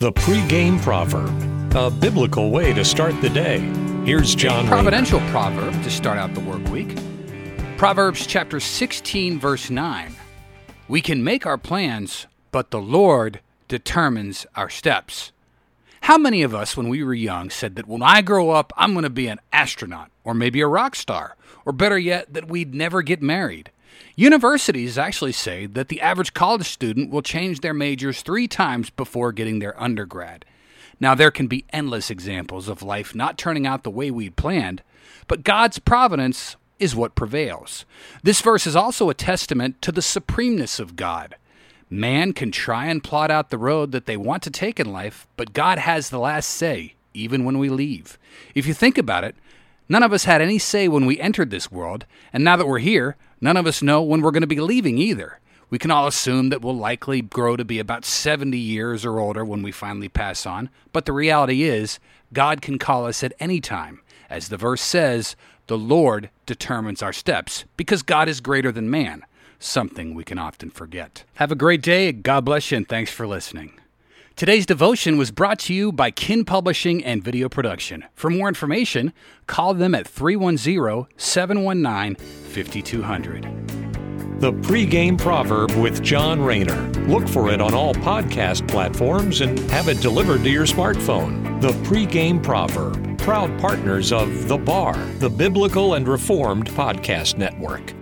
The pregame proverb, a biblical way to start the day. Here's John. A providential proverb to start out the work week. Proverbs chapter 16, verse 9. We can make our plans, but the Lord determines our steps. How many of us, when we were young, said that when I grow up, I'm going to be an astronaut, or maybe a rock star, or better yet, that we'd never get married? Universities actually say that the average college student will change their majors three times before getting their undergrad. Now, there can be endless examples of life not turning out the way we'd planned, but God's providence is what prevails. This verse is also a testament to the supremeness of God. Man can try and plot out the road that they want to take in life, but God has the last say, even when we leave. If you think about it, none of us had any say when we entered this world, and now that we're here, None of us know when we're going to be leaving either. We can all assume that we'll likely grow to be about 70 years or older when we finally pass on, but the reality is, God can call us at any time. As the verse says, the Lord determines our steps, because God is greater than man, something we can often forget. Have a great day, God bless you, and thanks for listening. Today's devotion was brought to you by Kin Publishing and Video Production. For more information, call them at 310 719 5200. The pregame proverb with John Rayner. Look for it on all podcast platforms and have it delivered to your smartphone. The pregame proverb, proud partners of The Bar, the Biblical and Reformed Podcast Network.